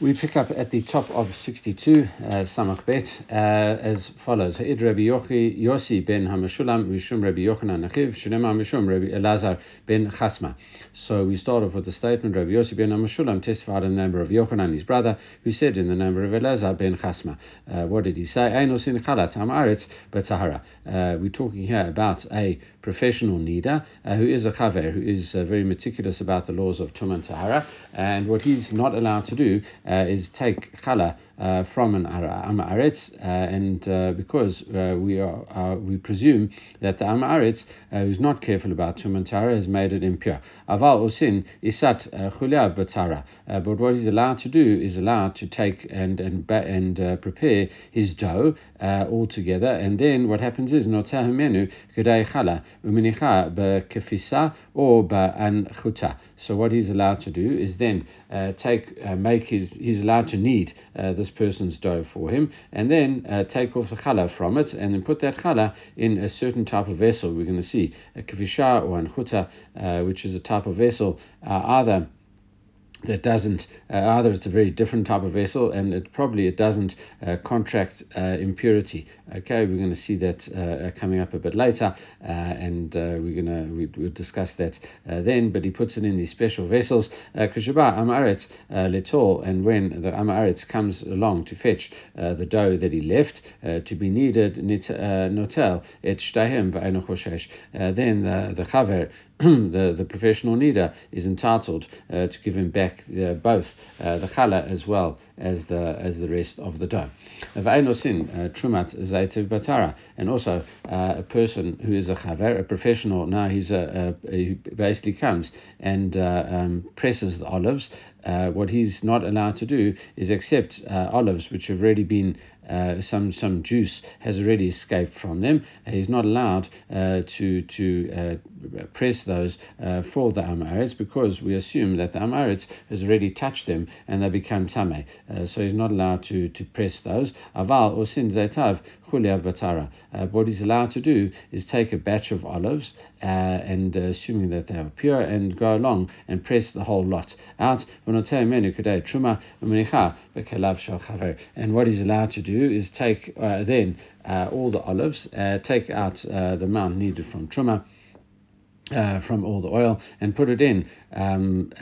We pick up at the top of 62, uh, Samach Bet, uh, as follows. Ha'id Rabbi Yossi ben Hamashulam, Mishum Rabbi Yochanan Achiv, Shunema Mishum Rabbi Elazar ben Chasma. So we start off with the statement, Rabbi Yossi ben Hamashulam testified in the name of Yochanan, his brother, who said in the name of Elazar ben Chasma. Uh, what did he say? Einosin Chalat Hamaretz Betahara. Uh, we're talking here about a professional leader uh, who is a chaver, who is uh, very meticulous about the laws of Tum and Tahara, and what he's not allowed to do Uh, is take chala uh, from an Amaretz, uh, and uh, because uh, we are we presume that the Amaretz, who's not careful about Tum and Tahara, has made it impure. Aval Usin Isat Chuliav Batara. But what he's allowed to do is allowed to take and and and prepare his dough all together, and then what happens is Notah Menu Kedai Chala Uminicha Bekefisa or Ba'an So what he's allowed to do is then uh, take uh, make his he's allowed to knead uh, this person's dough for him and then uh, take off the challah from it and then put that challah in a certain type of vessel. We're going to see a kvisha or an chuta uh, which is a type of vessel uh, either that doesn't uh, either it's a very different type of vessel and it probably it doesn't uh, contract uh, impurity. Okay we're going to see that uh, uh, coming up a bit later uh, and we're going to we, we'll discuss that then but he puts it in these special vessels. Kushaba amaretz letol and when the amaretz comes along to fetch the dough that he left to be kneaded notel et shtayim then the the chaver the, the professional kneader is entitled uh, to give him back the, both uh, the challah as well as the as the rest of the dough. Uh, and also uh, a person who is a chaver, a professional. Now he's a, a, he basically comes and uh, um, presses the olives. Uh, what he's not allowed to do is accept uh, olives which have already been uh, some some juice has already escaped from them. he's not allowed uh, to to uh, press those uh, for the amaretz because we assume that the amaretz has already touched them and they become tame. Uh, so he's not allowed to to press those. Aval or sin chuliav batara. Uh, what he's allowed to do is take a batch of olives and assuming that they are pure and go along and press the whole lot out. And what he's allowed to do is take uh, then uh, all the olives, uh, take out uh, the amount needed from truma. From all the oil and put it in um,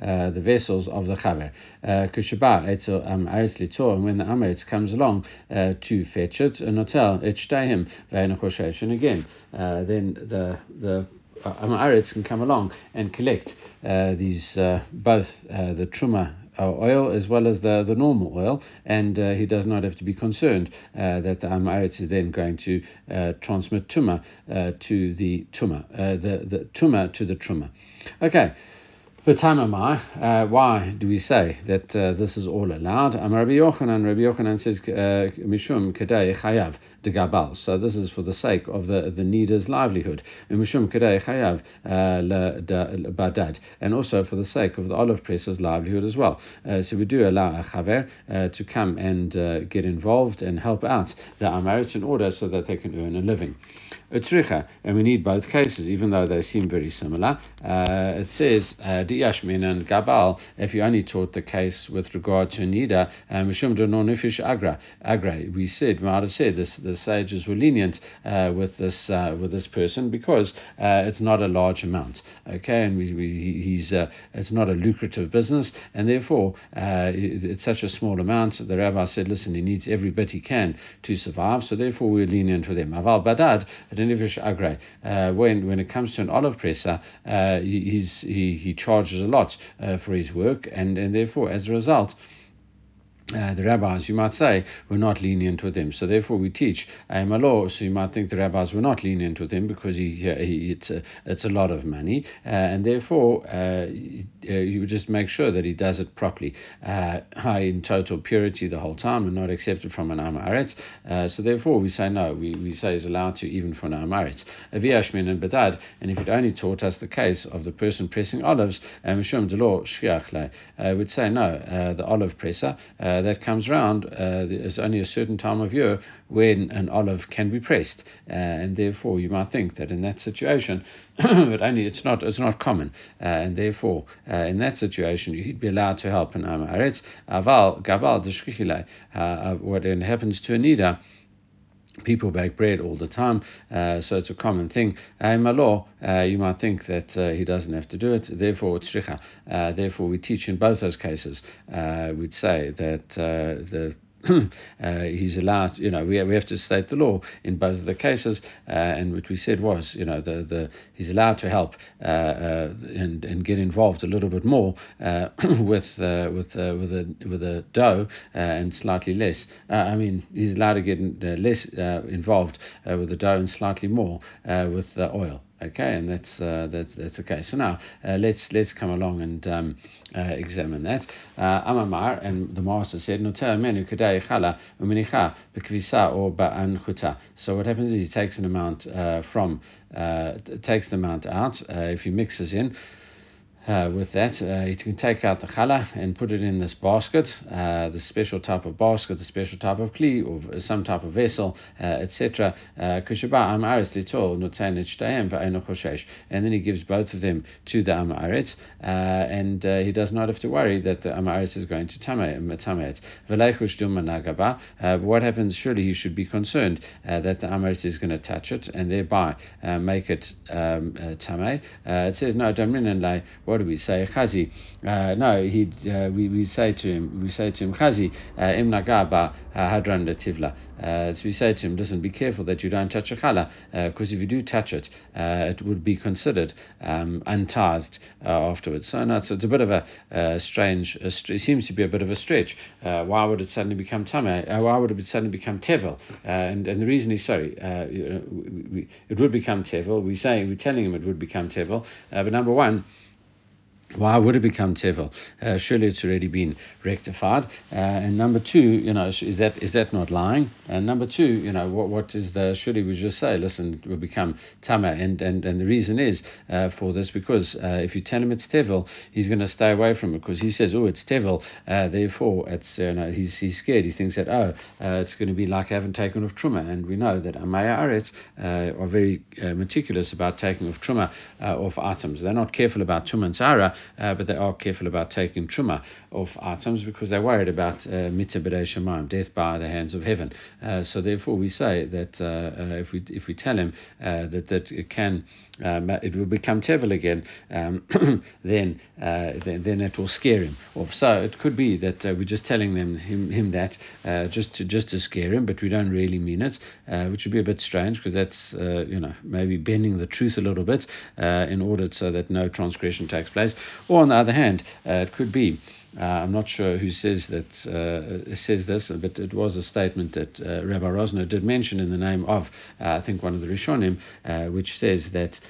uh, the vessels of the chaver. Kushaba etzel am aretz litor, and when the amaretz comes along uh, to fetch it, and notel et shtehim and again, uh, then the the Amaretz can come along and collect these both the truma oil as well as the, the normal oil, and uh, he does not have to be concerned uh, that the Amaretz is then going to uh, transmit tuma uh, to the tuma, uh, the, the tuma to the truma. Okay. V'tamamai, uh, why do we say that uh, this is all allowed? Amar Rabbi Yochanan, Rabbi Yochanan says, uh, Mishum kedei chayav de gabal. So this is for the sake of the, the kneader's livelihood. Uh. And also for the sake of the olive presser's livelihood as well. Uh, so we do allow a chaver uh, to come and get involved and help out the Amaritz in order so that they can earn a living. Utricha, and we need both cases, even though they seem very similar. it says, Yashmin and Gabal, if you only taught the case with regard to Nida, Agra, Agra, we said, we might have said this, the sages were lenient uh, with this uh, with this person because uh, it's not a large amount, okay, and we, we, he's it's not a lucrative business, and therefore it's such a small amount. The rabbi said, listen, he needs every bit he can to survive, so therefore we're lenient with him. Aval Badad, uh, when when it comes to an olive presser, he's, he he charges a lot for his work, and, and therefore, as a result, uh, the rabbis, you might say, were not lenient with him. So therefore, we teach um. So you might think the rabbis were not lenient with him because he, he it's a, it's a lot of money, uh, and therefore uh, uh, you just make sure that he does it properly, uh, high in total purity the whole time, and not accepted from an amaretz. Uh, so therefore, we say no. We, we say is allowed to even for an amaretz. Aviashmin and badad. And if it only taught us the case of the person pressing olives, mishum delor shchiach would say no. the olive presser uh, that comes around, uh, there's only a certain time of year when an olive can be pressed, uh, and therefore you might think that in that situation, but only it's not it's not common, uh, and therefore uh, in that situation you'd be allowed to help an amaretz. Aval gabal what then happens to a nida people bake bread all the time, uh, so it's a common thing. Uh, in law, uh, you might think that uh, he doesn't have to do it, therefore it's shricha. Uh, therefore, we teach in both those cases. Uh, we'd say that the uh, he's allowed, you know, we, we have to state the law in both of the cases, uh, and what we said was, you know, the, the he's allowed to help uh, uh and and get involved a little bit more uh, with with with a with a dough and slightly less. I mean, he's allowed to get less involved with the dough and slightly more with the oil. Okay, and that's uh, that's that's okay. So now uh, let's let's come along and um, uh, examine that. Uh, Amamar and the master said, "Noter menu kadei chala uminicha bekvisa or ba'an chuta." So what happens is he takes an amount uh, from uh, takes the amount out. if he mixes in uh, with that. Uh, you can take out the challah and put it in this basket, uh, the special type of basket, the special type of kli, or some type of vessel, uh, etc. Uh, and then he gives both of them to the Amaretz, uh, and he does not have to worry that the Amaretz is going to Tamet. But what happens? Surely he should be concerned that the Amaretz is going to touch it and thereby make it um, it says, no, Damrin what what do we say? Chazi. Uh, no, he. Uh, we, we say to him. We say to him, Chazi. Uh, Im nagaba uh, hadran letivla. Uh, so we say to him, listen, be careful that you don't touch a challah, because if you do touch it, it would be considered um, untithed afterwards. So no, it's, it's a bit of a strange. A it seems to be a bit of a stretch. why would it suddenly become tameh? why would it suddenly become tevel? and and the reason is sorry, you know, we, we, it would become tevel. We say we're telling him it would become tevel, but number one. Why would it become tevel? Uh, surely it's already been rectified. Uh, and number two, you know, is that is that not lying? And number two, you know, what what is the surely we just say, listen, it will become tama. And and and the reason is uh, for this because uh, if you tell him it's tevel, he's going to stay away from it because he says, oh, it's tevel. Uh, therefore, it's you know he's he's scared. He thinks that oh, uh, it's going to be like having taken off truma. And we know that amaya aretz are very meticulous about taking off truma off items. They're not careful about truma and uh, but they are careful about taking truma of items because they're worried about uh, mitzvah death by the hands of heaven. Uh, so therefore, we say that uh, uh, if we if we tell him uh, that that it can. Um, it will become tevel again, um, then, then then it will scare him off. So it could be that we're just telling them him, him that just to just to scare him, but we don't really mean it, which would be a bit strange because that's you know maybe bending the truth a little bit in order so that no transgression takes place. Or on the other hand, uh, it could be. Uh, I'm not sure who says that uh, says this, but it was a statement that uh, Rabbi Rosner did mention in the name of, uh, I think, one of the Rishonim, uh, which says that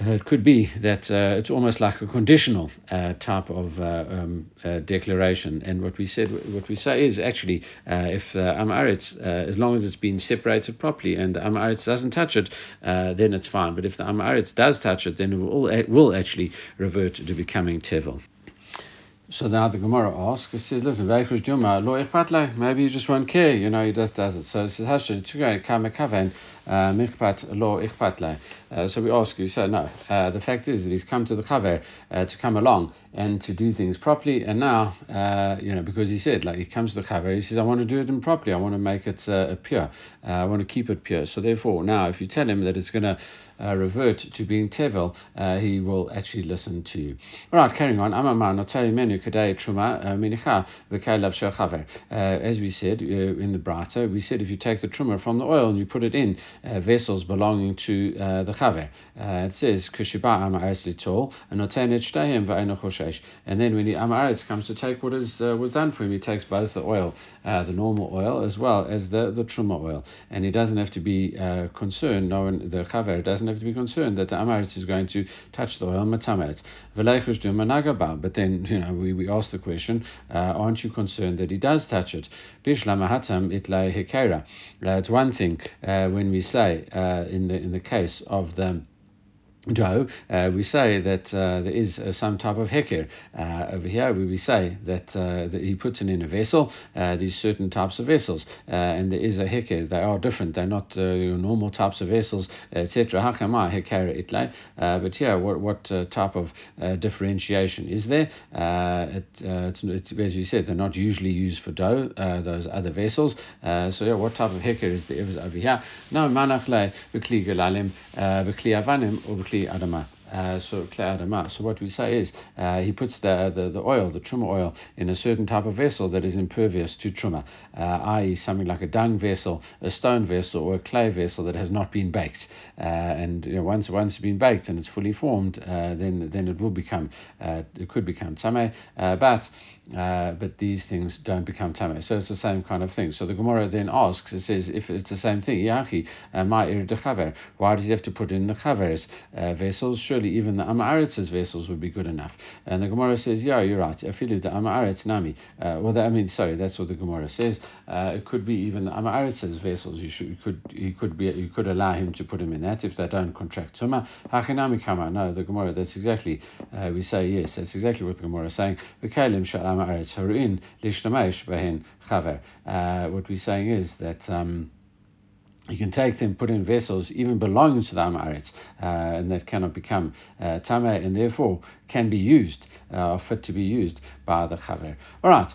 it could be that uh, it's almost like a conditional uh, type of uh, um, declaration, and what we said, what we say is actually, if the amaretz, as long as it's been separated properly, and the amaretz doesn't touch it, then it's fine. But if the amaretz does touch it, then it will, it will actually revert to becoming tevel. So now the Gemara asks, it says, listen, Veichus Juma, lo ichpat maybe you just won't care, you know, he just does it. So it says, Hashem, to kame kaven, uh, michpat lo ichpat uh, So we ask you, so no, uh, the fact is that he's come to the chaver to come along and to do things properly, and now, uh, you know, because he said, like, he comes to the chaver, he says, I want to do it improperly, I want to make it pure, I want to keep it pure. So therefore, now, if you tell him that it's going to uh, revert to being tevel, uh, he will actually listen to you. All right, carrying on. Amamar notari menu kadei truma uh, minicha. Uh, as we said uh, in the brata, we said if you take the truma from the oil and you put it in vessels belonging to the chaver, it says kushiba amaretz litol and notenet shtehim v'ayno And then when the amaretz comes to take what is was done for him, he takes both the oil, the normal oil, as well as the the truma oil, and he doesn't have to be concerned. No, the chaver doesn't have to be concerned that the Amaritz is going to touch the oil Matametz. But then, you know, we, we ask the question, uh, aren't you concerned that he does touch it? Uh, it's one thing uh, when we say uh, in the in the case of the dough, uh, we say that uh, there is uh, some type of heker. Uh, over here, we, we say that, uh, that he puts it in a vessel, uh, these certain types of vessels, and there is a heker. They are different. They're not normal types of vessels, etc. But here, what, what type of differentiation is there? It, it's, it's, as you said, they're not usually used for dough, those other vessels. so yeah, what type of heker is there over here? Now, manach le, bekli galalim, bekli avanim, or adama. Uh, so adama. So what we say is uh, he puts the, the, the oil, the truma oil, in a certain type of vessel that is impervious to truma, uh, i.e., something like a dung vessel, a stone vessel, or a clay vessel that has not been baked. Uh, and you know, once once it's been baked and it's fully formed, uh, then then it will become uh, it could become tame. but but these things don't become tame. So it's the same kind of thing. So the Gemara then asks, it says, if it's the same thing, why does he have to put in the chaver's vessels? Surely even the Amaritz's vessels would be good enough. And the Gemara says, yeah, you're right. Afilu the Amaretz nami. Uh, well, that, I mean, sorry, that's what the Gemara says. Uh, it could be even the Amaritz's vessels. You should, you could, you could be, you could allow him to put him in that if they don't contract tuma. Hachinami kama. No, the Gemara. That's exactly. Uh, we say yes. That's exactly what the Gemara is saying. Shal Amaretz haruin chaver. Uh, what we're saying is that. Um, you can take them, put in vessels even belonging to the Amaretz, uh, and that cannot become uh, Tameh, and therefore can be used, uh, fit to be used by the Chaver. All right.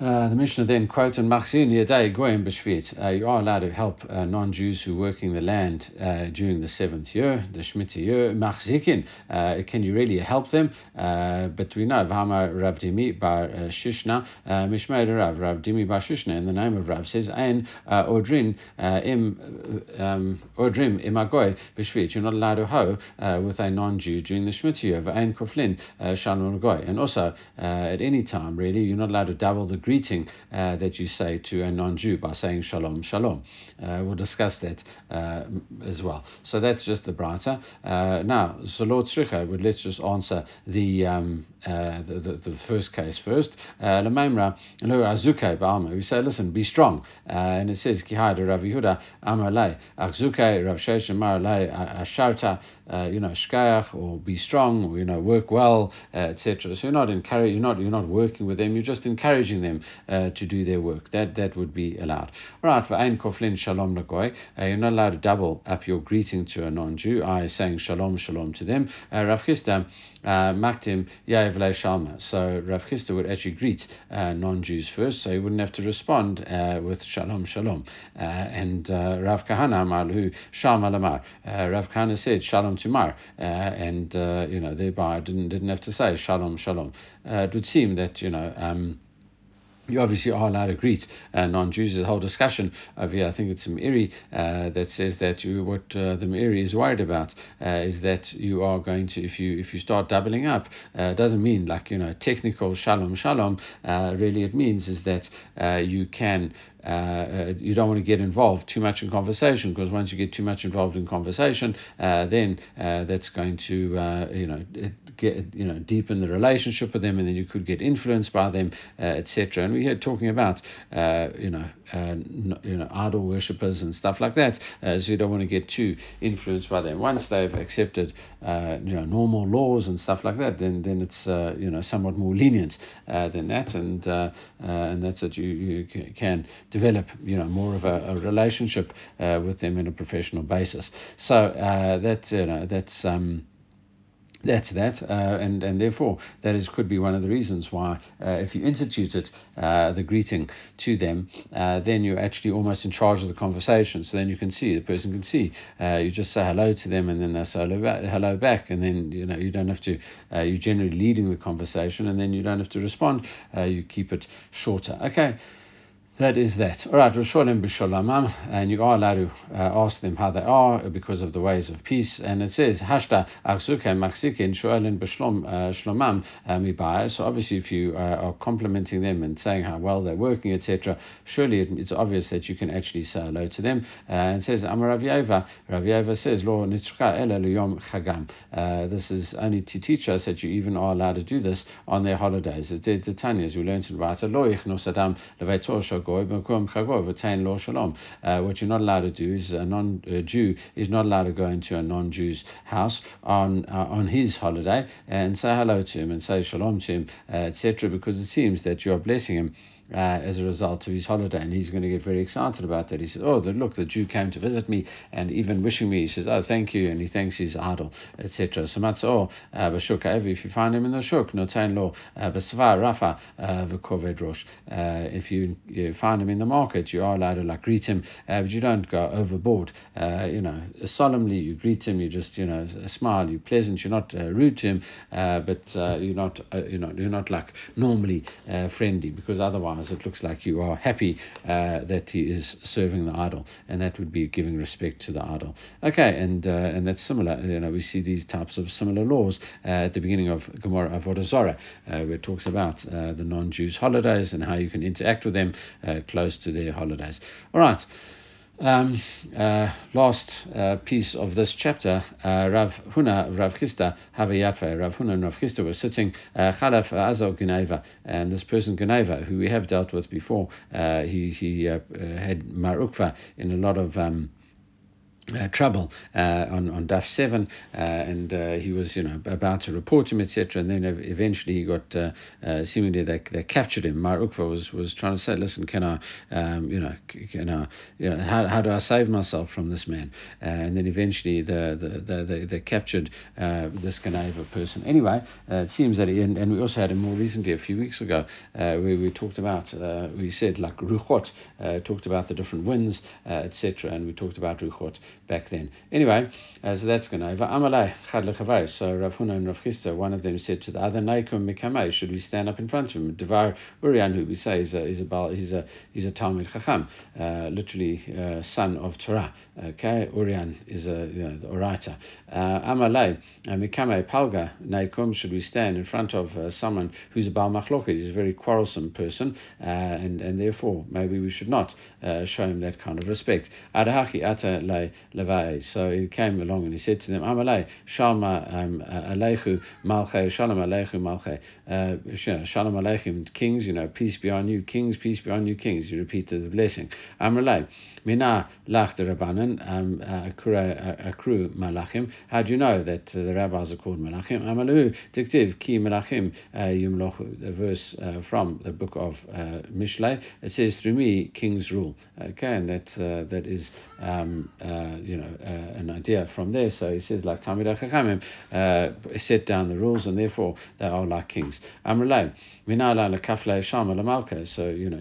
Uh, the Mishnah then quotes in Machzin Yadei Goyim B'Shvit. Uh, you are allowed to help uh, non-Jews who are working the land uh, during the seventh year, the Shemitah year. Machzikin, uh, can you really help them? but we know V'Hamar Rav Dimi Bar Shishna Mishmei Rav Rav Dimi Bar Shishna in the name of Rav says Ein Odrin Im um, Odrim Imagoy B'Shvit. You're not allowed to hoe with a non-Jew during the Shemitah year. V'Ein Koflin Shalom Goy. And also at any time really, you're not allowed to double the greeting uh, that you say to a non-Jew by saying shalom, shalom. Uh, we'll discuss that uh, as well. So that's just the brighter. Uh, now, so Lord Tzricha would let's just answer the um, uh, the, the, the, first case first. Uh, we say, listen, be strong. And it says, Kihada Rav Yehuda Amalei, Akzuke Rav Sheshem Maralei Asharta, you know, Shkayach, or be strong, or, you know, work well, etc. So you're not encouraging, you're not, you're not working with them, you're just encouraging them to do their work. That that would be allowed. All right, for Ein Koflin Shalom Lagoy, you're not allowed to double up your greeting to a non Jew, I saying Shalom, Shalom to them. Rav Chisda, Maktim, yeah. Shalma. So Rav would actually greet uh, non-Jews first, so he wouldn't have to respond uh, with Shalom Shalom. Uh, and uh, Rav Kahana Malhu Shalom Alamar. Uh, Rav Kahana said Shalom Tumar, uh, and you know thereby didn't didn't have to say Shalom Shalom. it would seem that you know. Um, you obviously are allowed to greet uh, non-Jews. The whole discussion of here, I think it's Meiri uh, that says that you what uh, the Meiri is worried about uh, is that you are going to if you if you start doubling up, uh, doesn't mean like you know technical shalom shalom. Uh, really, it means is that you can uh, uh, you don't want to get involved too much in conversation because once you get too much involved in conversation, uh, then uh, that's going to uh, you know get you know deepen the relationship with them, and then you could get influenced by them, uh, etc. And we are talking about you know you know idol worshippers and stuff like that, so you don't want to get too influenced by them. Once they've accepted you know normal laws and stuff like that, then then it's you know somewhat more lenient than that, and and that's what you you can develop, you know, more of a, a relationship uh, with them in a professional basis. So uh, that you know that's. Um, that's that, uh, and and therefore that is could be one of the reasons why uh, if you instituted uh, the greeting to them, uh, then you're actually almost in charge of the conversation. So then you can see the person can see. Uh, you just say hello to them, and then they say hello back, hello back, and then you know you don't have to. Uh, you're generally leading the conversation, and then you don't have to respond. you keep it shorter. Okay. That is that. All right, Rishonim b'sholamam, and you are allowed to uh, ask them how they are because of the ways of peace. And it says, Hashta aksuke maksikin shoelin b'shlom uh, uh. So obviously, if you uh, are complimenting them and saying how well they're working, etc., surely it's obvious that you can actually say hello to them. Uh, and it says, Amar Rav Yeva, says, Lo nitzka ela liyom chagam. This is only to teach us that you even are allowed to do this on their holidays. It's the Tanya, as we learned in Rata, Lo yichnos adam levetor chagoy lo shalom. Uh, what you're not allowed to do is a non-Jew is not allowed to go into a non-Jew's house on uh, on his holiday and say hello to him and say shalom to him, uh, etc. Because it seems that you are blessing him uh, as a result of his holiday, and he's going to get very excited about that. He says, "Oh, the, look, the Jew came to visit me, and even wishing me." He says, "Oh, thank you," and he thanks his idol, etc. So matzah uh, b'shuk if you find him in the shuk, notain lo uh, b'svar rafa uh, v'koved rosh. Uh, if you, you find him in the market, you are allowed to like greet him, uh, but you don't go overboard. you know, solemnly you greet him. You just you know smile. You're pleasant. You're not rude to him, but you're not you know you're not like normally friendly because otherwise it looks like you are happy uh, that he is serving the idol, and that would be giving respect to the idol. Okay, and uh, and that's similar. You know, we see these types of similar laws uh, at the beginning of Gemara Avodah Zarah, uh, where it talks about uh, the non-Jews' holidays and how you can interact with them uh, close to their holidays. All right. Um, uh, last uh, piece of this chapter, uh, Rav Huna, Rav Chisda, Havayatva, Rav Huna and Rav Chisda were sitting, uh, Chalaf Azal Guneva, and this person Guneva, who we have dealt with before, uh, he, he uh, had Mar Ukva in a lot of. Um, uh, trouble uh, on on Daf seven, uh, and uh, he was you know about to report him etc. And then eventually he got uh, uh, seemingly they, they captured him. Mar Ukva was was trying to say, listen, can I um, you know can I you know how, how do I save myself from this man? and then eventually the the the, the they captured this Ganeva person. Anyway, it seems that he and, and we also had him more recently a few weeks ago where we talked about we said like Ruchot talked about the different winds etc. And we talked about Ruchot back then. Anyway, uh, so that's going over. Amalai chad. So Rav Huna and Rav Chisda, one of them said to the other, Naikum mikamei, should we stand up in front of him? Devar Urian, who we say is a, is a, he's a, he's a Talmud Chacham, uh, literally uh, son of Torah. Okay, Urian is a, you know, the orator. Uh, uh, mikamei palga, Naikum, should we stand in front of uh, someone who's a Baal Machloket, he's a very quarrelsome person, and, and therefore maybe we should not show him that kind of respect. Adahachi ata So he came along and he said to them, Amalei, Shalma um, Alechu Malche, Shalom Alechu Malche. Uh, Shalom Aleichem, kings, you know, peace be on you, kings, peace be on you, kings. He repeated the blessing. Amalei, Mina Lach the Rabbanan, um, Akru Malachim. How do you know that uh, the rabbis are called Malachim? Amalu Diktiv Ki Malachim uh, Yumlochu, the verse uh, from the book of uh, Mishlei. It says, through me, kings rule. Okay, and that, uh, that is, um, uh, you know, uh, an idea from there. So he says, like Talmidei Chachamim, uh, set down the rules, and therefore they are like kings. Amrulay, Minala Lekafle Shama Lamalka. So, you know,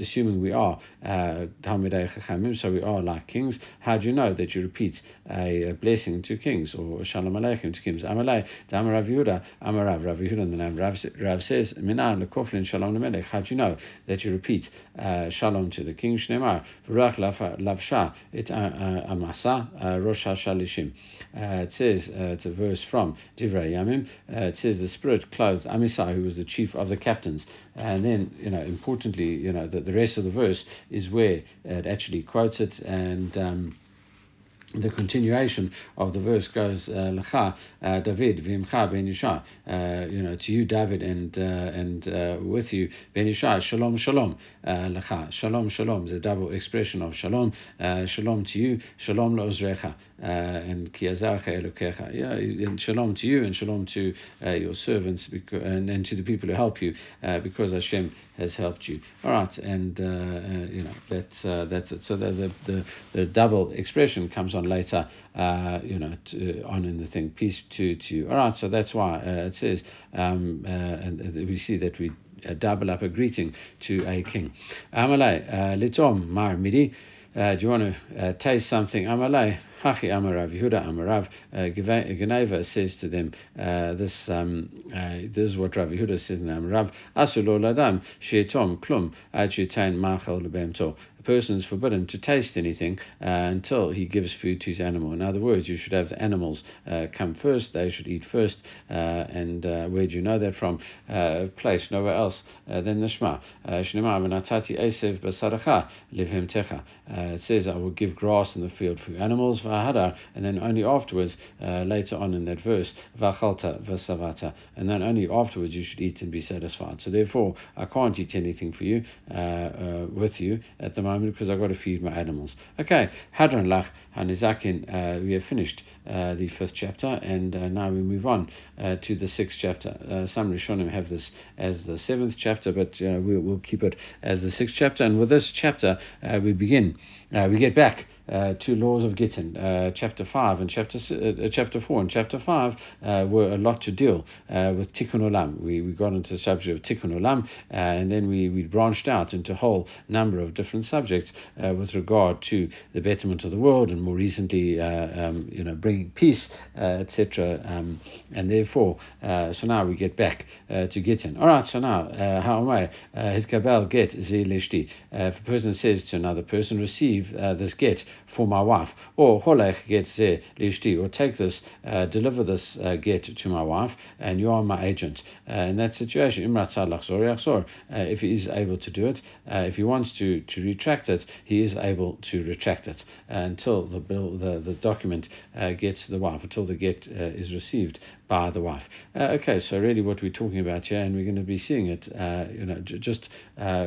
assuming we are uh, Talmidei Chachamim, so we are like kings, how do you know that you repeat a, blessing to kings or Shalom Aleichem to kings? Amalei, Damarav Yehuda, Amarav, Rav Yehuda, and the name Rav, Rav says, Minan Lekoflin Shalom Lemelech. How do you know that you repeat uh, Shalom to the king? Shnemar, Ruach Lavsha, it uh, uh, Amasa, uh, Rosh Hashalishim. It says, it's a verse from Divrei Yamim, it says, the Spirit clothed Amisai, who was the chief of the captains. And then, you know, importantly, you know, the, the rest of the verse is where it actually quotes it and. Um, the continuation of the verse goes uh, Lecha uh, David v'imcha ben Yishai. Uh, you know to you David and uh, and uh, with you ben Yishai. Shalom Shalom. Lecha Shalom Shalom. A double expression of Shalom. Shalom to you Shalom le'ozrecha and ki azarcha elokecha. Yeah and Shalom to you and Shalom to your servants because, and, and to the people who help you because Hashem has helped you. All right and you know that's that's it. So the the the double expression comes on later, uh, you know, to, on in the thing, peace to, to you. All right, so that's why uh, it says, um, uh, and we see that we uh, double up a greeting to a king. Uh, litom mar midi. Uh, do you want to taste something? Amalei, Hachi Amarav Yehuda Amarav uh, Geneva says to them, uh, this um, uh, this is what Rav Yehuda says in Amarav Asulo Ladam Shetom Klum Ad Machal Lebemto a person is forbidden to taste anything uh, until he gives food to his animal. In other words, you should have the animals uh, come first, they should eat first. Uh, and where do you know that from? Place nowhere else than the Shema. It says, I will give grass in the field for animals, and then only afterwards, uh, later on in that verse, v'achalta and then only afterwards you should eat and be satisfied. So therefore, I can't eat anything for you uh, uh, with you at the moment because I've got to feed my animals. Okay, hadran lach hanizakin. Uh, we have finished uh, the fifth chapter, and now we move on to the sixth chapter. some Rishonim have this as the seventh chapter, but we'll, we'll keep it as the sixth chapter. And with this chapter, we begin. we get back uh, two laws of Gittin, uh, chapter 5 and chapter uh, uh, chapter 4 and chapter 5 uh, were a lot to deal uh, with Tikkun Olam. We, we got into the subject of Tikkun Olam and then we, we branched out into a whole number of different subjects with regard to the betterment of the world and more recently, um, you know, bringing peace, etc. Um, and therefore, so now we get back to Gittin. All right, so now, how am I? Hitkabel get zi lishti. If a person says to another person, receive this get for my wife, or holech get ze lishti, or take this, uh, deliver this uh, get to my wife, and you are my agent. Uh, in that situation, imrat uh, if he is able to do it, uh, if he wants to, to retract it, he is able to retract it until the bill, the, the document uh, gets the wife, until the get is received by the wife. okay, so really what we're talking about here, and we're going to be seeing it, you know, j- just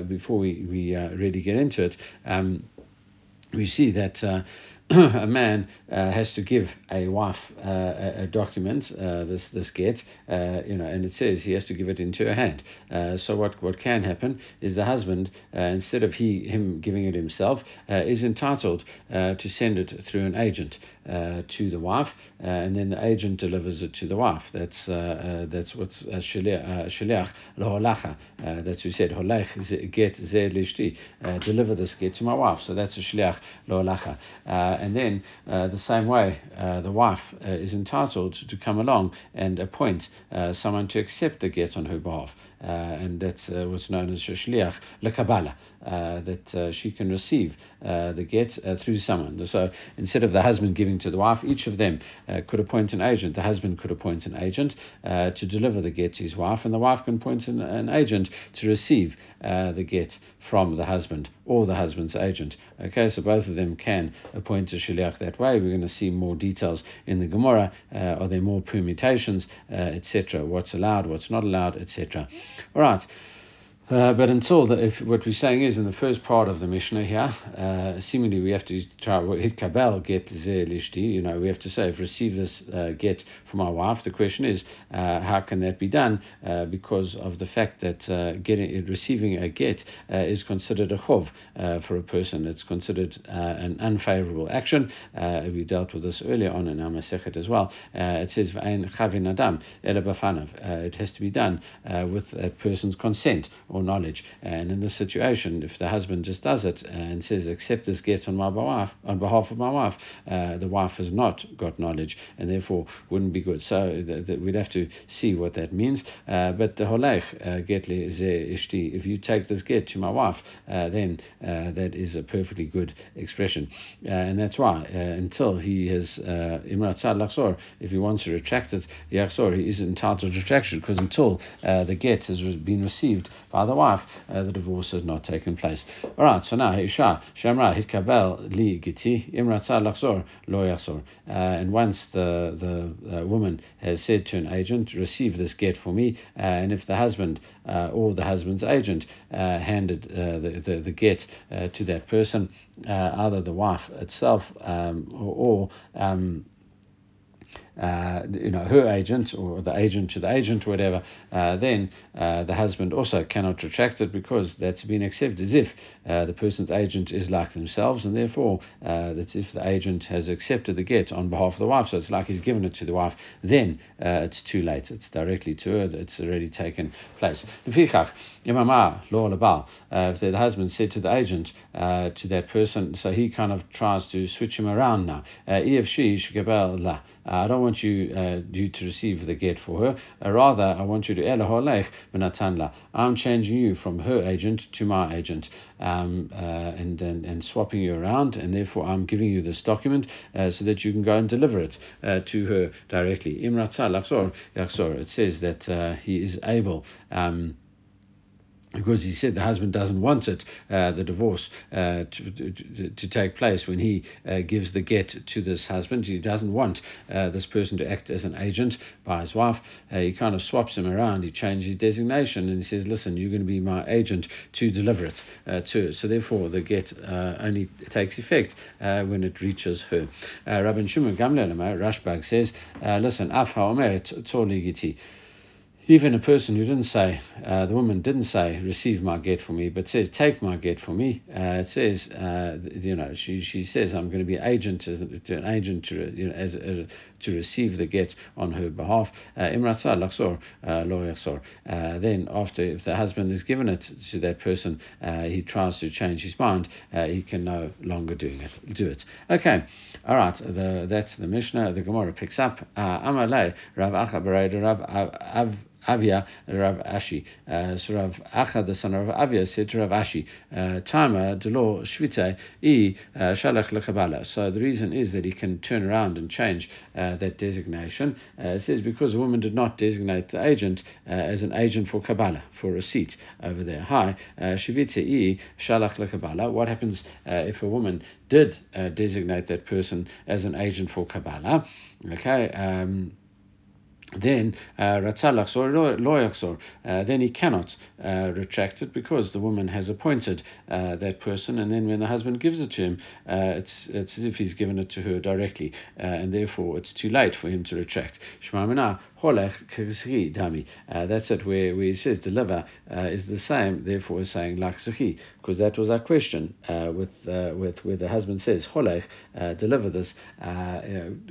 before we, we really get into it. Um, we see that uh, a man uh, has to give a wife uh, a, a, document, uh, this this get, uh, you know, and it says he has to give it into her hand. Uh, so what, what can happen is the husband, uh, instead of he him giving it himself, is entitled to send it through an agent to the wife, and then the agent delivers it to the wife. That's that's what's shaliach loholacha. That's we said holech get zelishti. Deliver this get to my wife. So that's a shaliach loholacha and then uh, the same way, uh, the wife uh, is entitled to come along and appoint someone to accept the get on her behalf. Uh, and that's uh, what's known as shliach lekabala, uh, that uh, she can receive uh, the get uh, through someone. So instead of the husband giving to the wife, each of them could appoint an agent. The husband could appoint an agent to deliver the get to his wife, and the wife can appoint an, an agent to receive the get from the husband or the husband's agent. Okay, so both of them can appoint a shliach that way. We're going to see more details in the Gemara. are there more permutations, etc.? What's allowed, what's not allowed, etc. All right. Uh, but until the, if what we're saying is in the first part of the Mishnah here, uh, seemingly we have to try hit kabel get lishti. You know, we have to say, if receive this uh, get from our wife. The question is, uh, how can that be done? Uh, because of the fact that uh, getting receiving a get is considered a chov for a person. It's considered an unfavorable action. we dealt with this earlier on in our Masechet as well. it says chavin adam It has to be done with a person's consent or or knowledge. And in this situation, if the husband just does it and says, accept this get on my wife, on behalf of my wife, uh, the wife has not got knowledge and therefore wouldn't be good. So th- th- we'd have to see what that means. Uh, but the holech uh, get le ishti, if you take this get to my wife, uh, then uh, that is a perfectly good expression. Uh, and that's why until he has imrat laksor, if he wants to retract it, he is entitled to retraction because until the get has been received by the the wife, uh, the divorce has not taken place. All right, so now Isha Shemra Hitkabel Li Giti Imratza Laksor Lo Yasor. Uh, and once the the uh, woman has said to an agent, "Receive this get for me," uh, and if the husband uh, or the husband's agent handed the, the the get to that person, either the wife itself um, or, or um, uh, you know, her agent or the agent to the agent, or whatever, uh, then uh, the husband also cannot retract it because that's been accepted as if uh, the person's agent is like themselves, and therefore uh, that's if the agent has accepted the get on behalf of the wife. So it's like he's given it to the wife. Then uh, it's too late. It's directly to her. It's already taken place. If the husband said to the agent, to that person, so he kind of tries to switch him around now. I don't want you uh, you to receive the get for her. Uh, rather, I want you to elaholech benatanla. I'm changing you from her agent to my agent, um, uh, and, and and swapping you around, and therefore I'm giving you this document uh, so that you can go and deliver it uh, to her directly. Imratza laksor. It says that uh, he is able. Um, because he said the husband doesn't want it, uh, the divorce uh, to, to, to, take place when he uh, gives the get to this husband. He doesn't want uh, this person to act as an agent by his wife. Uh, he kind of swaps him around. He changes his designation and he says, "Listen, you're going to be my agent to deliver it uh, to her." So therefore, the get only takes effect when it reaches her. Rabbi Shimon Gamliel Rashbag says, "Listen, af haomer giti." Even a person who didn't say, uh, the woman didn't say, receive my get for me, but says, take my get for me. Uh, it says, uh, you know, she, she says, I'm going to be agent as an agent to, you know, as uh, to receive the get on her behalf. Uh, Imratzah laksor uh, Then after, if the husband has given it to that person, he tries to change his mind, he can no longer doing it, do it. Okay, all right. The, that's the Mishnah. The Gemara picks up. Amalei Rav Rav Av. Avia Rav Ashi. Uh, so Rav Acha, the son of Avia, said to Rav Ashi, uh, Tama delo shvite i uh, shalach lekabala. So the reason is that he can turn around and change uh, that designation. Uh, it says because a woman did not designate the agent uh, as an agent for Kabbalah, for receipt over there. Hi, shvite i shalach lekabala. What happens if a woman did designate that person as an agent for Kabbalah? Okay. Um, then ratzalach or loyachzor, uh, then he cannot uh, retract it because the woman has appointed uh, that person, and then when the husband gives it to him, uh, it's it's as if he's given it to her directly, uh, and therefore it's too late for him to retract. Dami. Uh, that's it, where, where he says deliver uh, is the same, therefore saying like because that was our question uh, with uh, with where the husband says holech, uh, deliver this. Uh,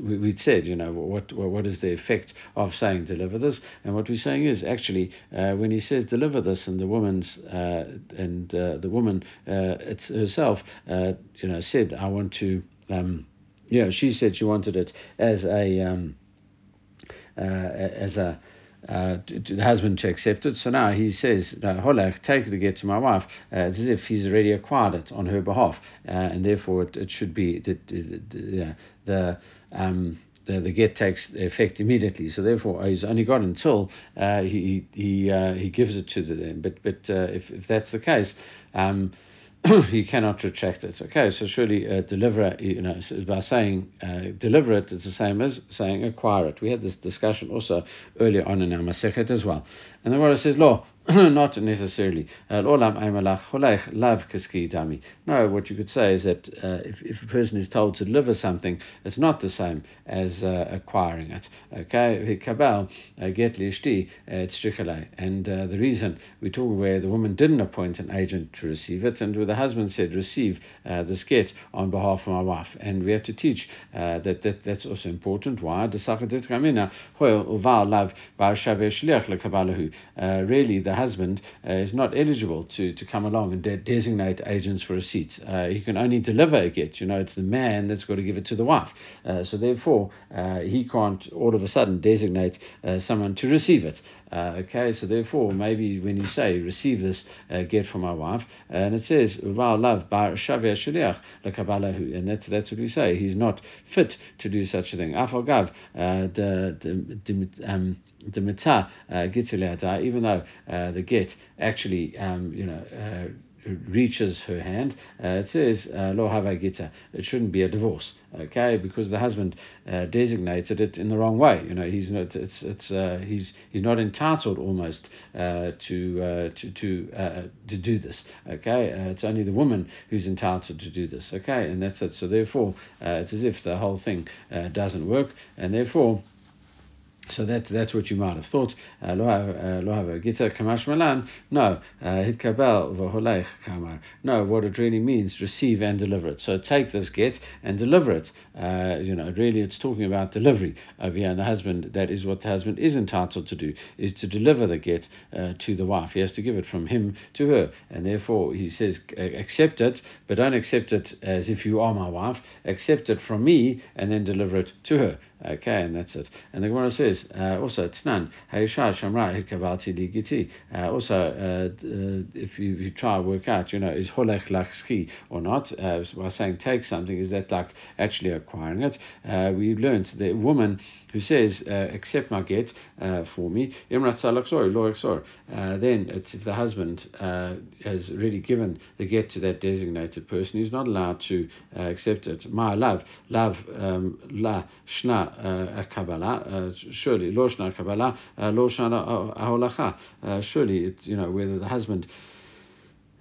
we, would said, you know, what, what what is the effect of saying deliver this? And what we're saying is actually when he says deliver this, and the woman's and the woman it's herself, you know, said I want to. Um, yeah, she said she wanted it as a um, uh, as a uh, to, to the husband to accept it. So now he says, Holach, take the get to my wife, uh, as if he's already acquired it on her behalf, uh, and therefore it, it should be the, the, the um, the, the get takes effect immediately. So therefore, he's only got until uh, he he uh, he gives it to them. But but uh, if if that's the case, um, you cannot retract it. Okay, so surely uh, deliver, you know, by saying uh, deliver it, it's the same as saying acquire it. We had this discussion also earlier on in our Masechet as well. And the Gemara says, law, not necessarily. No, what you could say is that uh, if, if a person is told to deliver something, it's not the same as uh, acquiring it. Okay, kabal uh, get lishti uh, and uh, the reason we talk where the woman didn't appoint an agent to receive it, and where the husband said receive uh, this get on behalf of my wife, and we have to teach that, that that's also important. Why? Really, the husband uh, is not eligible to, to come along and de- designate agents for receipts. Uh, he can only deliver a get. You know, it's the man that's got to give it to the wife. Uh, so therefore, uh, he can't all of a sudden designate uh, someone to receive it. Uh, okay, so therefore, maybe when you say receive this get from my wife, and it says love and that's that's what we say. He's not fit to do such a thing. Afagav um, the mitzah uh, even though uh, the get actually um, you know uh, reaches her hand, uh, it says uh, lo hava gita. It shouldn't be a divorce, okay? Because the husband uh, designated it in the wrong way. You know, he's not. It's it's he's he's not entitled almost to to to to do this. Okay, it's only the woman who's entitled to do this. Okay, and that's it. So therefore, it's as if the whole thing doesn't work, and therefore. So that's that's what you might have thought. Uh, malan. No, uh. No, what it really means, receive and deliver it. So take this get and deliver it. Uh, you know, really, it's talking about delivery over here. And the husband, that is what the husband is entitled to do, is to deliver the get uh, to the wife. He has to give it from him to her, and therefore he says, accept it, but don't accept it as if you are my wife. Accept it from me, and then deliver it to her. Okay, and that's it. And the Gemara says. Says uh, also Tnan Hayisha Shamra Hikavalti Ligiti. Uh, also, uh, if you, if you try to work out, you know, is Holech Lachski or not, uh, by saying take something, is that like actually acquiring it? Uh, we learned the woman who says, accept my get for me, Imrat uh, then it's if the husband has really given the get to that designated person, he's not allowed to accept it. My love, love, um, la shna kabbalah, surely, lo shna kabbalah, uh, lo shna uh, aholacha. Uh, surely, it's, you know, whether the husband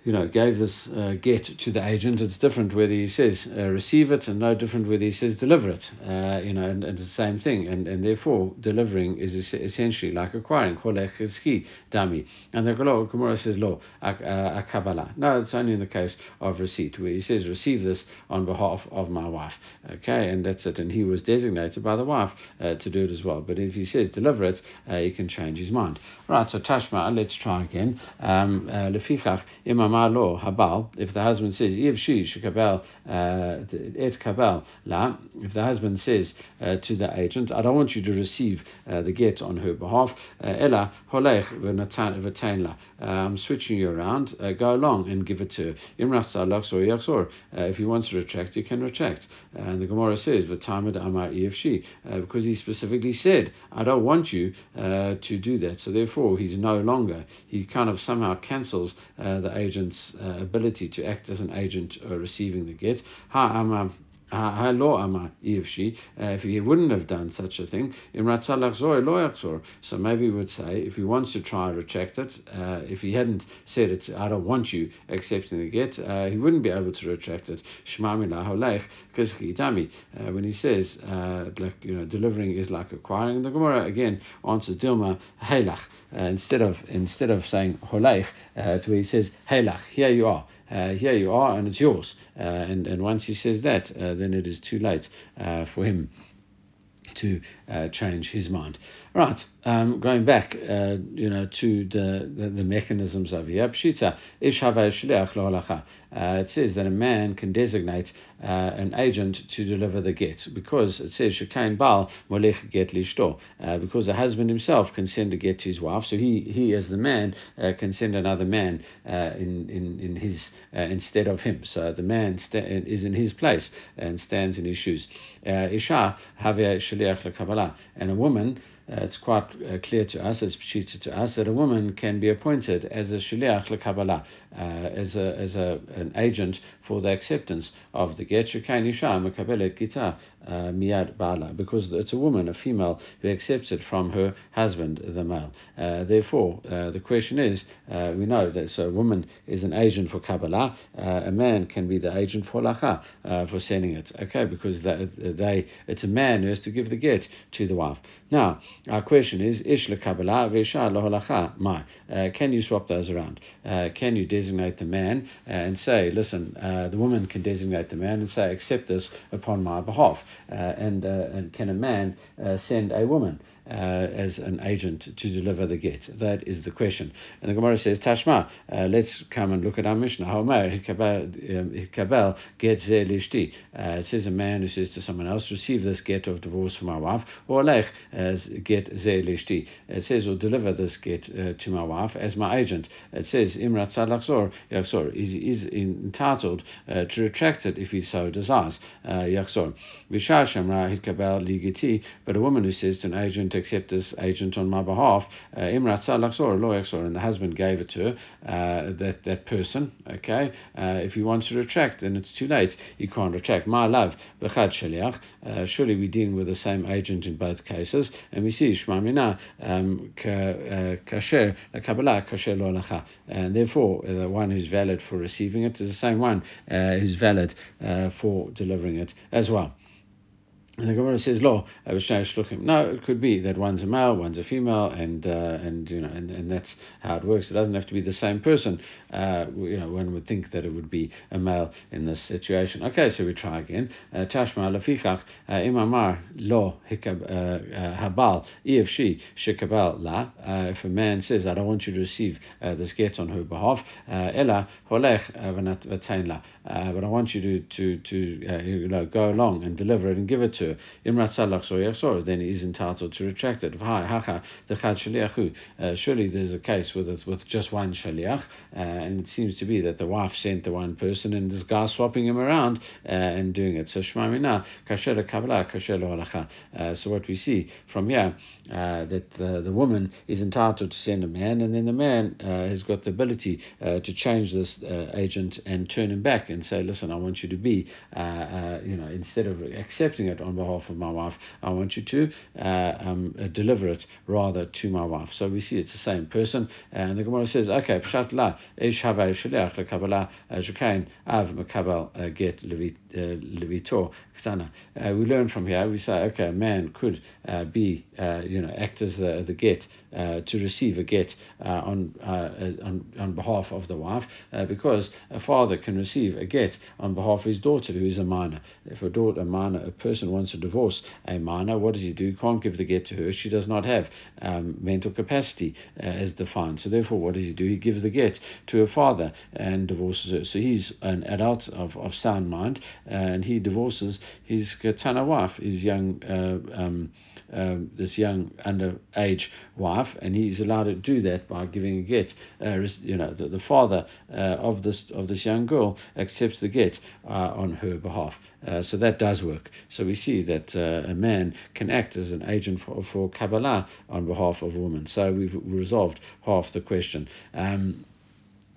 you know, gave this uh, get to the agent. It's different whether he says uh, receive it and no different whether he says deliver it. Uh, you know, and, and, it's the same thing. And, and therefore, delivering is essentially like acquiring. And the Gemara says lo, a kabbalah. No, it's only in the case of receipt where he says receive this on behalf of my wife. Okay, and that's it. And he was designated by the wife uh, to do it as well. But if he says deliver it, uh, he can change his mind. Right, so Tashma, let's try again. Um, uh, lo habal, if the husband says, if she shekabel uh, et kabel la, if the husband says uh, to the agent, I don't want you to receive uh, the get on her behalf, ella holech v'natain la, I'm switching you around, go along and give it to her. If he wants to retract, he can retract. And the Gemara says, v'tamid amar if she, because he specifically said, I don't want you to do that. So therefore, he's no longer, he kind of somehow cancels the agent agent's uh, ability to act as an agent uh, receiving the get. Ha ama uh, if he wouldn't have done such a thing, so maybe he would say, if he wants to try and retract it, uh, if he hadn't said it, I don't want you accepting the get, uh, he wouldn't be able to retract it. Because uh, when he says, uh, like, you know, delivering is like acquiring, the Gemara again answers Dilma Heilach. Uh, instead of instead of saying Holech, uh, to where he says Heilach, here you are uh, here you are and it's yours. Uh, and, and once he says that, uh, then it is too late uh, for him to uh, change his mind. Right, um, going back, uh, you know, to the, the, the mechanisms of Yabshita, Ish uh, It says that a man can designate uh, an agent to deliver the get because it says Shekain Bal Molech Get Lishto, uh, because the husband himself can send a get to his wife. So he, he as the man, uh, can send another man uh, in, in, in his instead of him. So the man is in his place and stands in his shoes. Isha Havia Shaliach Kabbalah, and a woman uh, it's quite uh, clear to us, it's pshita to us, that a woman can be appointed as a shliach lekabbalah, uh, as a as a an agent for the acceptance of the get shekain isha mekabelet gita uh, miyad bala, because it's a woman, a female, who accepts it from her husband, the male. Uh, therefore, uh, the question is, we know that so a woman is an agent for kabbalah, a man can be the agent for lacha, for sending it. Okay, because they, they it's a man who has to give the get to the wife. Now, our question is, ish lekabbalah ve'isha lohalacha mai. Can you swap those around? can you designate the man and say, listen, the woman can designate the man and say, accept this upon my behalf? Uh, and, uh, and can a man uh, send a woman? Uh, as an agent to deliver the get? That is the question. And the Gemara says, Tashma, uh, let's come and look at our Mishnah. Homer, Hikabel, get ze lishti. Uh, it says a man who says to someone else, receive this get of divorce from my wife, or lech, get ze lishti. It says, or deliver this get uh, to my wife as my agent. It says, Imrat Salakzor, Yaksor, is, is entitled uh, to retract it if he so desires. Uh, Yaksor. Vishar Shamra Hikabel ligiti, but a woman who says to an agent, accept this agent on my behalf. Uh, Imrat Laksor, and the husband gave it to her, uh, that, that person, okay? Uh, if he wants to retract, then it's too late. He can't retract. My love, Bechad surely we're dealing with the same agent in both cases, and we see Shmamina, um, Kasher, Kabbalah, Kasher Lo And therefore, the one who's valid for receiving it is the same one who's valid for delivering it as well. And the Gemara says, "Lo, shluchim." No, it could be that one's a male, one's a female, and uh, and you know, and, and that's how it works. It doesn't have to be the same person. Uh, you know, one would think that it would be a male in this situation. Okay, so we try again. Uh, Tashma lefichach uh, imamar lo uh, habal if she shekabal la. If a man says, "I don't want you to receive this get on her behalf," ella holech v'natain la, but I want you to to to you know go along and deliver it and give it to her. Then is entitled to retract it. Uh, surely there's a case with with just one shaliach, uh, and it seems to be that the wife sent the one person, and this guy swapping him around uh, and doing it. So shmamina kabbalah halacha. So what we see from here uh, that the, the woman is entitled to send a man, and then the man uh, has got the ability uh, to change this agent and turn him back and say, listen, I want you to be, you know, instead of accepting it on behalf of my wife, I want you to um, deliver it rather to my wife. So we see it's the same person, and the Gemara says, okay, pshat la ish havay shaliach lekabbalah jukain av makabel get levito ktana. We learn from here. We say, okay, a man could be, you know, act as the the get uh, to receive a get uh, on, uh, on on behalf of the wife, uh, because a father can receive a get on behalf of his daughter who is a minor. If a daughter, a minor, a person wants a divorce a minor, what does he do? Can't give the get to her. She does not have um, mental capacity uh, as defined. So therefore, what does he do? He gives the get to her father and divorces her. So he's an adult of, of sound mind, and he divorces his katana wife, his young. Um, um, this young underage wife, and he's allowed to do that by giving a get. Uh, you know, the, the father uh, of this of this young girl accepts the get uh, on her behalf. Uh, so that does work. So we see that uh, a man can act as an agent for, for Kabbalah on behalf of a woman. So we've resolved half the question. Um,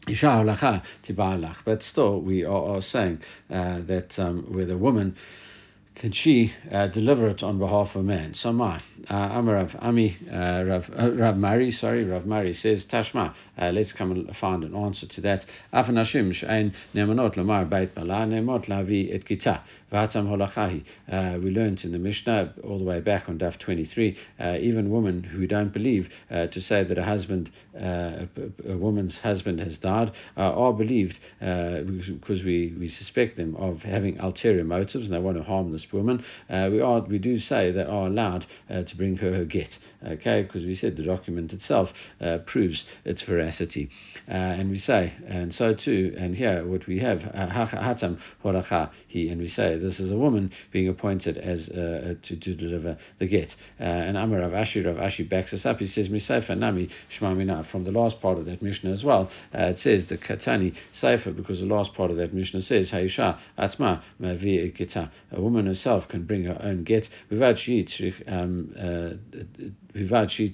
but still, we are, are saying uh, that um, with a woman can she uh, deliver it on behalf of? So my uh, Rav Ami uh, Rav uh, Rav Mari, sorry, Rav Mari says Tashma. Uh, let's come and find an answer to that. Afanashim nemanot lamar bala nemot lavi et gita v'atam holachahi. Uh, we learned in the Mishnah all the way back on Daf 23. Uh, even women who don't believe to say that a husband, a, a, woman's husband has died, are believed because we, we suspect them of having ulterior motives and they want to harm woman. we are we do say they are allowed to bring her her get, okay? Because we said the document itself uh, proves its veracity, uh, and we say, and so too, and here what we have uh, hatam horacha he, and we say this is a woman being appointed as uh, to, to deliver the get, and Amar Rav Ashi Rav Ashi backs us up. He says misayfa nami shmamina from the last part of that Mishnah as well. it says the katani seifa because the last part of that Mishnah says haisha atma mavi geta. A woman herself can bring her own get without she um, Vivad she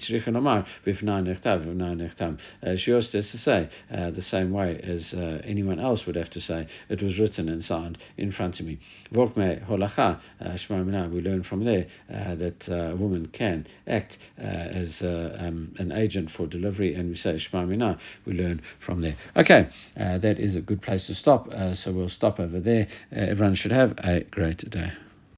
nechtam. She also has to say uh, the same way as uh, anyone else would have to say. It was written and signed in front of me. Vokme holacha We learn from there uh, that a woman can act as um, an agent for delivery, and we say We learn from there. Okay, that is a good place to stop. so we'll stop over there. everyone should have a great day.